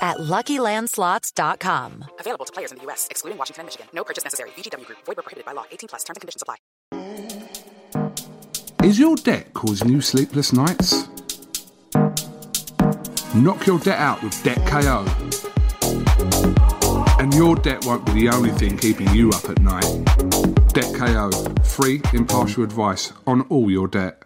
at LuckyLandSlots.com. Available to players in the U.S., excluding Washington and Michigan. No purchase necessary. VGW Group. Void were prohibited by law. 18 plus. Terms and conditions apply. Is your debt causing you sleepless nights? Knock your debt out with Debt KO. And your debt won't be the only thing keeping you up at night. Debt KO. Free, impartial advice on all your debt.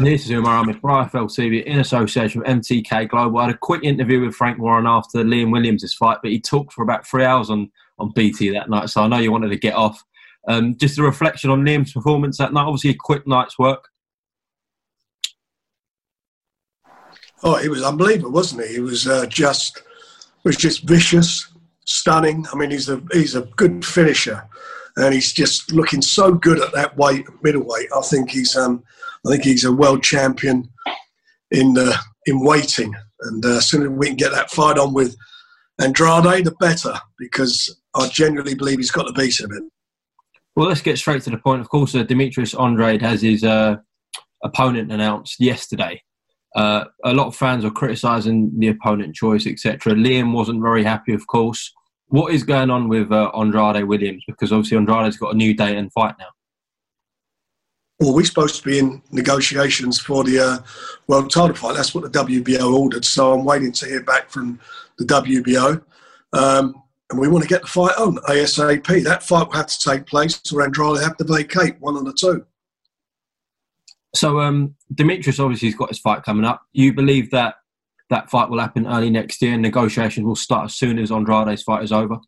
This is Umar Ahmed for IFL TV in association with MTK Global. I had a quick interview with Frank Warren after Liam Williams' fight, but he talked for about three hours on, on BT that night, so I know you wanted to get off. Um, just a reflection on Liam's performance that night. Obviously, a quick night's work. Oh, he was unbelievable, wasn't he? He was uh, just was just vicious, stunning. I mean, he's a he's a good finisher, and he's just looking so good at that weight, middleweight. I think he's um, I think he's a world champion in uh, in waiting. And uh, as soon as we can get that fight on with Andrade, the better, because I genuinely believe he's got the beat of it. Well, let's get straight to the point. Of course, uh, Demetrius Andrade has his uh, opponent announced yesterday. Uh, a lot of fans are criticising the opponent choice, etc. Liam wasn't very happy, of course. What is going on with uh, Andrade Williams? Because obviously Andrade's got a new date and fight now. Well, we're supposed to be in negotiations for the uh, world title fight. That's what the WBO ordered. So I'm waiting to hear back from the WBO. Um, and we want to get the fight on ASAP. That fight will have to take place or Andrade have to vacate one of the two. So um, Demetrius obviously has got his fight coming up. You believe that that fight will happen early next year and negotiations will start as soon as Andrade's fight is over?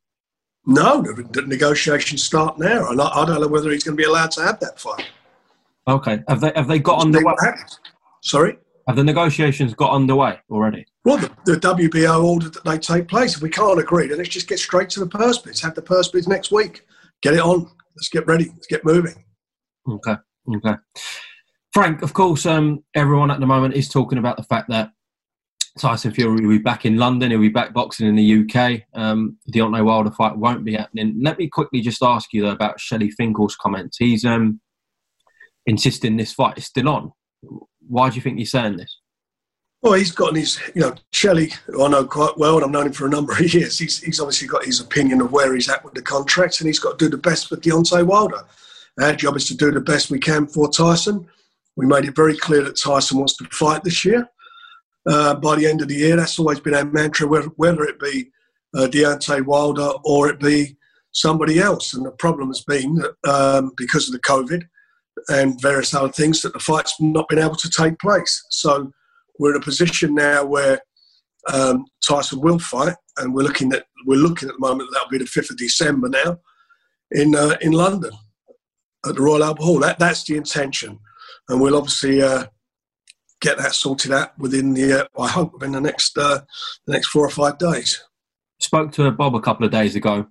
No, the, negotiations start now. I, I don't know whether he's going to be allowed to have that fight. Okay. Have they have they got underway? Sorry? Have the negotiations got underway already? Well, the, the WBO ordered that they take place. If we can't agree, then let's just get straight to the purse bids. Have the purse bids next week. Get it on. Let's get ready. Let's get moving. Okay. Okay. Frank, of course, um, everyone at the moment is talking about the fact that Tyson Fury will be back in London. He'll be back boxing in the UK. Um, the Deontay Wilder fight won't be happening. Let me quickly just ask you though about Shelly Finkel's comments. He's um, insisting this fight is still on. Why do you think he's saying this? Well, he's got his, you know, Shelly, I know quite well, and I've known him for a number of years. He's, he's obviously got his opinion of where he's at with the contract, and he's got to do the best for Deontay Wilder. Our job is to do the best we can for Tyson. We made it very clear that Tyson wants to fight this year. Uh, by the end of the year, that's always been our mantra, whether, it be uh, Deontay Wilder or it be somebody else. And the problem has been that um, because of the COVID and various other things, that the fight's not been able to take place. So we're in a position now where um, Tyson will fight, and we're looking at we're looking at the moment that that'll be the fifth of December now in uh, in London at the Royal Albert Hall. That that's the intention, and we'll obviously uh, get that sorted out within the uh, I hope within the next uh, the next four or five days. Spoke to Bob a couple of days ago,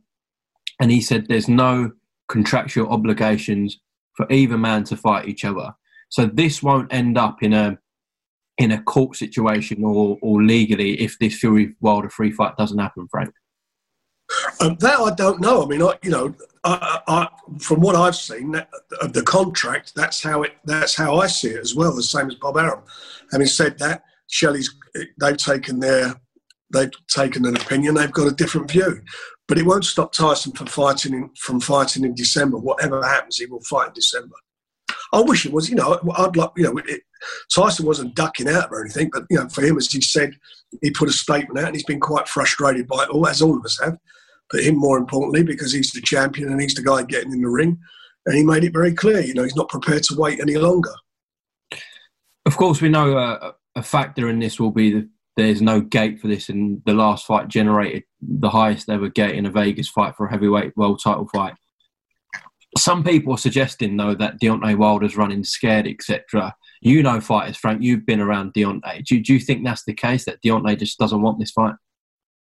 and he said there's no contractual obligations for either man to fight each other. So this won't end up in a in a court situation or, or legally if this Fury Wilder free fight doesn't happen, Frank. Um, that I don't know. I mean, I, you know, I, from what I've seen of uh, the contract, that's how it. That's how I see it as well. The same as Bob Arum. Having said that, Shelly's they've taken their they've taken an opinion. They've got a different view, but it won't stop Tyson from fighting in, from fighting in December. Whatever happens, he will fight in December. I wish it was. You know, I'd like. You know, it, Tyson wasn't ducking out or anything, but you know, for him, as he said, he put a statement out, and he's been quite frustrated by it all, as all of us have. But him more importantly, because he's the champion and he's the guy getting in the ring, and he made it very clear. You know, he's not prepared to wait any longer. Of course, we know uh, a factor in this will be that there's no gate for this, and the last fight generated the highest ever gate in a Vegas fight for a heavyweight world title fight. Some people are suggesting though that Deontay Wilder's running scared, etc. You know fighters, Frank. You've been around Deontay. Do, do you think that's the case that Deontay just doesn't want this fight?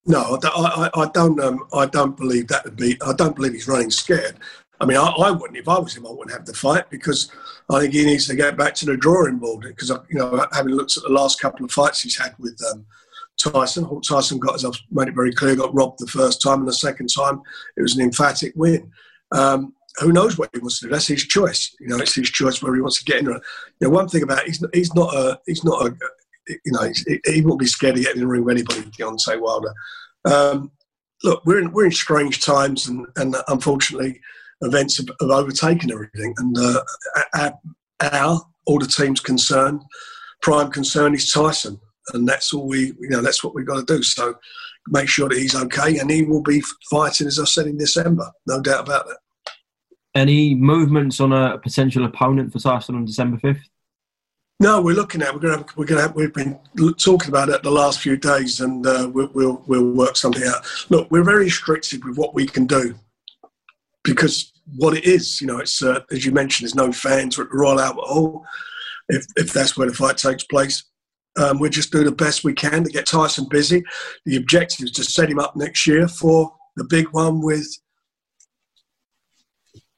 No, I, I, I don't. Um, I don't believe that would be. I don't believe he's running scared. I mean, I, I, wouldn't. If I was him, I wouldn't have the fight because I think he needs to get back to the drawing board. Because you know, having looked at the last couple of fights he's had with um, Tyson, Tyson got, as I've made it very clear, got robbed the first time, and the second time it was an emphatic win. Um, who knows what he wants to do? That's his choice. You know, it's his choice where he wants to get in. You know, one thing about it, he's he's not a he's not a you know he won't be scared of getting in the ring with anybody. Deontay Wilder. Um, look, we're in we're in strange times, and and unfortunately, events have, have overtaken everything. And uh, our, our all the teams concerned, prime concern is Tyson, and that's all we you know that's what we've got to do. So make sure that he's okay, and he will be fighting, as I said, in December. No doubt about that. Any movements on a potential opponent for Tyson on December fifth? No, we're looking at. We're going to. We're going to. We've been talking about it the last few days, and uh, we'll, we'll, work something out. Look, we're very restricted with what we can do because what it is, you know, it's uh, as you mentioned, there's no fans at the Royal Albert Hall. If if that's where the fight takes place, um, we're just doing the best we can to get Tyson busy. The objective is to set him up next year for the big one with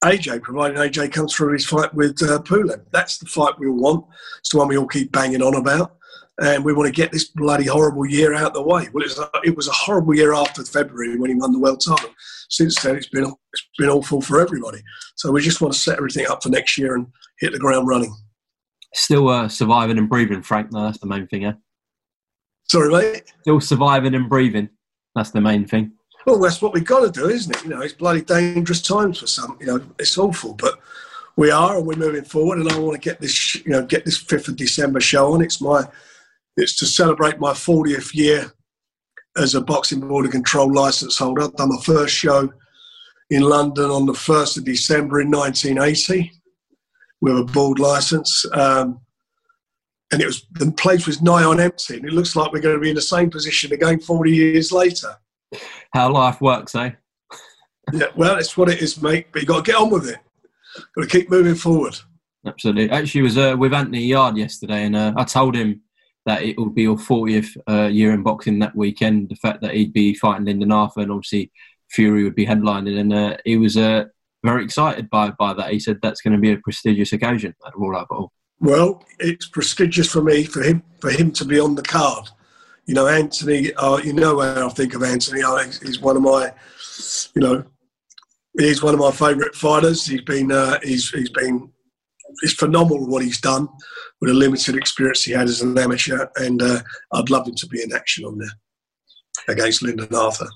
AJ, providing AJ comes through his fight with uh, Pulev. That's the fight we all want. It's the one we all keep banging on about. And we want to get this bloody horrible year out of the way. Well, it was, a, it was a horrible year after February when he won the world title. Since then, it's been it's been awful for everybody. So we just want to set everything up for next year and hit the ground running. Still uh, surviving and breathing, Frank. No, that's the main thing, yeah. Sorry, mate. Still surviving and breathing. That's the main thing. Well, that's what we've got to do, isn't it? You know, it's bloody dangerous times for some. You know, it's awful, but we are, and we're moving forward. And I want to get this, you know, get this fifth of December show on. It's my, it's to celebrate my 40th year as a boxing Board of Control license holder. I've done my first show in London on the 1st of December in 1980 with a board license. Um, and it was the place was nigh on empty, and it looks like we're going to be in the same position again 40 years later how life works, eh? yeah, well, it's what it is, mate. But you got to get on with it. Got to keep moving forward. Absolutely. Actually, was uh, with Anthony Yarde yesterday, and uh, I told him that it would be your 40th uh, year in boxing that weekend. The fact that he'd be fighting Lyndon Arthur, and obviously Fury would be headlining, and uh, he was uh, very excited by by that. He said that's going to be a prestigious occasion at Royal Albert Well, it's prestigious for me for him for him to be on the card you know, Anthony, uh, you know how I think of Anthony. he's one of my, you know, he's one of my favourite fighters. He's been, uh, he's, he's been, it's phenomenal what he's done with the limited experience he had as an amateur. And uh, I'd love him to be in action on there against Lyndon Arthur.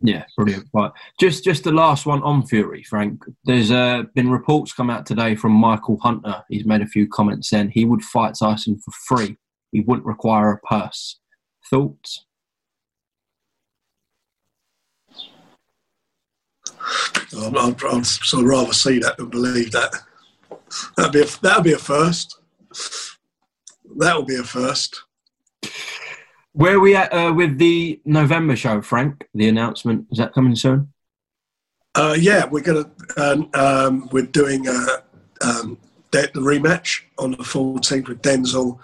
Yeah, brilliant. Right. Just just the last one on Fury, Frank. There's uh, been reports come out today from Michael Hunter. He's made a few comments saying he would fight Tyson for free. He wouldn't require a purse. Thoughts? I'd, I'd, sort of rather see that than believe that. That'd be a, that'd be a first. That will be a first. Where are we at uh, with the November show, Frank? The announcement is that coming soon? Uh, yeah, we're gonna um, um, we're doing uh, um, the rematch on the 14th with Denzel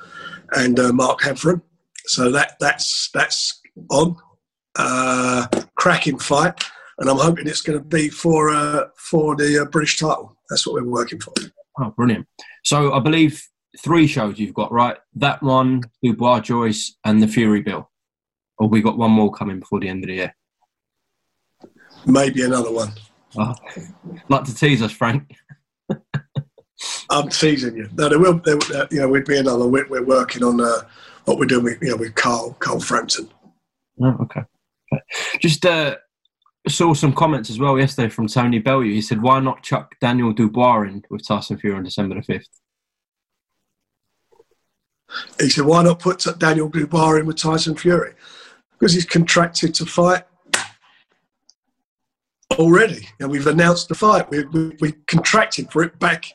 and uh, Mark Heffron. So that that's that's on. Uh, cracking fight, and I'm hoping it's going to be for uh, for the uh, British title. That's what we're working for. Oh, brilliant! So I believe three shows you've got, right? That one, Dubois Joyce, and the Fury Bill. Or we got one more coming before the end of the year. Maybe another one. Oh, like to tease us, Frank. I'm teasing you. No, there will. There, you know, we'd be another. We're, we're working on uh, what we're doing. With, you know, with Carl Carl Frampton. Oh, okay. okay. Just uh, saw some comments as well yesterday from Tony Bellew. He said, "Why not chuck Daniel Dubois in with Tyson Fury on December the 5th? He said, "Why not put Daniel Dubois in with Tyson Fury? Because he's contracted to fight already, and we've announced the fight. We, we, we contracted for it back.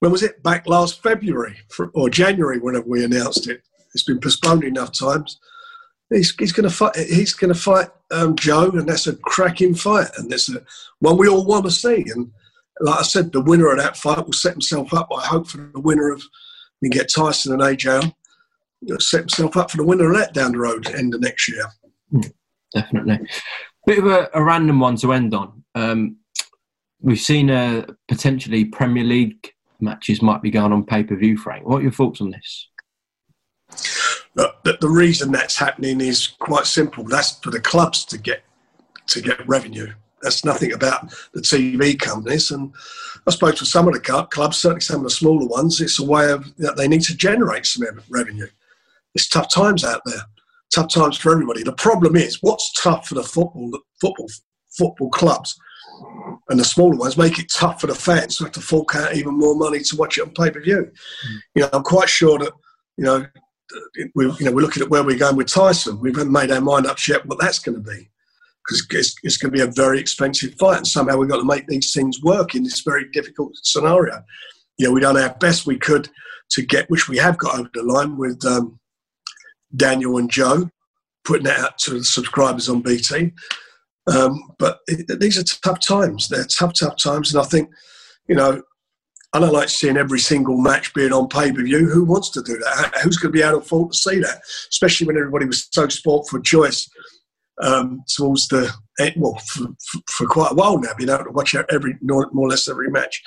When was it? Back last February for, or January, whenever we announced it. It's been postponed enough times. He's, he's going to fight. He's going to fight um, Joe, and that's a cracking fight, and that's a, one we all want to see. And like I said, the winner of that fight will set himself up. I hope for the winner of we get Tyson and AJ know, set himself up for the winner of that down the road end of next year. Mm, definitely. Bit of a, a, random one to end on. Um, we've seen uh, potentially Premier League matches might be going on pay per view. Frank, what are your thoughts on this? Look, the, the reason that's happening is quite simple. That's for the clubs to get to get revenue. That's nothing about the TV companies. And I spoke to some of the clubs, certainly some of the smaller ones. It's a way of that they need to generate some revenue. It's tough times out there, tough times for everybody. The problem is, what's tough for the football football football clubs and the smaller ones make it tough for the fans to have to fork out even more money to watch it on pay per view. Mm. You know, I'm quite sure that you know we you know we're looking at where we're going with Tyson. We haven't made our mind up yet what that's going to be because it's, it's, going to be a very expensive fight, and somehow we've got to make these things work in this very difficult scenario. You know, we've done our best we could to get, which we have got over the line with um, Daniel and Joe, putting that out to the subscribers on BT. Um, but it, these are tough times. They're tough, tough times, and I think, you know, I don't like seeing every single match being on pay per view. Who wants to do that? Who's going to be out of fault to see that? Especially when everybody was so sport for choice um, towards the well for, for, quite a while now, being able to watch every more or less every match.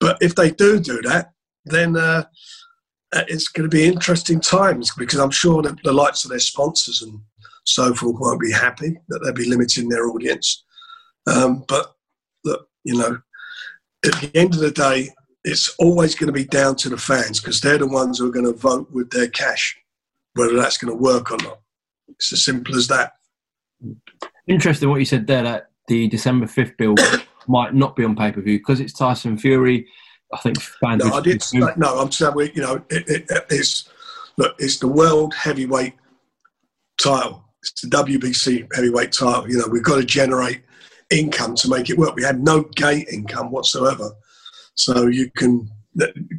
But if they do do that, then uh, uh, it's going to be interesting times because I'm sure that the likes of their sponsors and so forth won't be happy that they'll be limiting their audience. Um, but look, you know, at the end of the day, it's always going to be down to the fans because they're the ones who are going to vote with their cash, whether that's going to work or not. It's as simple as that. Interesting what you said there that the December 5th bill might not be on pay per view because it's Tyson Fury. I think fans. No, I did no, I'm saying, we, you know, it, it, it's, look, it's the world heavyweight title. It's the WBC heavyweight title. You know, we've got to generate income to make it work. We had no gate income whatsoever. So you can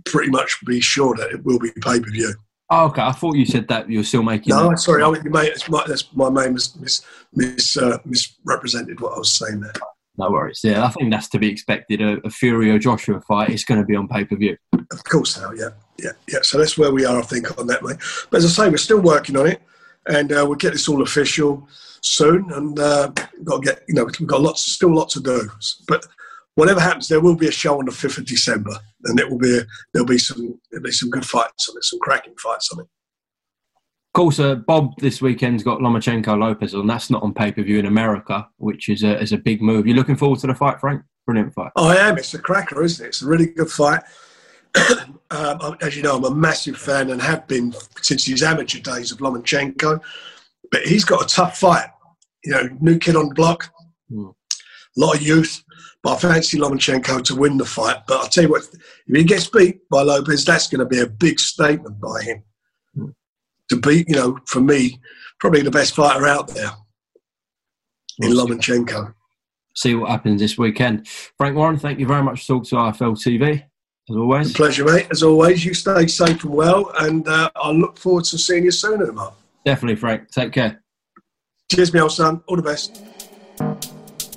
pretty much be sure that it will be pay per view. Oh, okay. I thought you said that you're still making. No, that. sorry. I, you may, my, that's my name mis, mis, mis uh, misrepresented what I was saying there. No worries. Yeah, I think that's to be expected. A, a Fury or Joshua fight is going to be on pay per view. Of course, now, yeah, yeah, yeah. So that's where we are, I think, on that, mate. But as I say, we're still working on it, and uh, we'll get this all official soon. And uh, got to get, you know, we've got lots, still lots to do. But whatever happens, there will be a show on the fifth of December, and it will be a, there'll be some there'll be some good fights on it, some cracking fights on it. Of course, uh, Bob this weekend's got Lomachenko Lopez and That's not on pay per view in America, which is a, is a big move. You looking forward to the fight, Frank? Brilliant fight. Oh, I am. It's a cracker, isn't it? It's a really good fight. um, as you know, I'm a massive fan and have been since his amateur days of Lomachenko. But he's got a tough fight. You know, new kid on the block, mm. A lot of youth. But I fancy Lomachenko to win the fight. But I'll tell you what, if he gets beat by Lopez, that's going to be a big statement by him. Mm. To beat, you know, for me, probably the best fighter out there in Lomachenko. See what happens this weekend. Frank Warren, thank you very much for talking to IFL TV. As always. pleasure, mate. As always, you stay safe and well, and uh, I look forward to seeing you soon, Umar. Definitely, Frank. Take care. Cheers, my old son. All the best.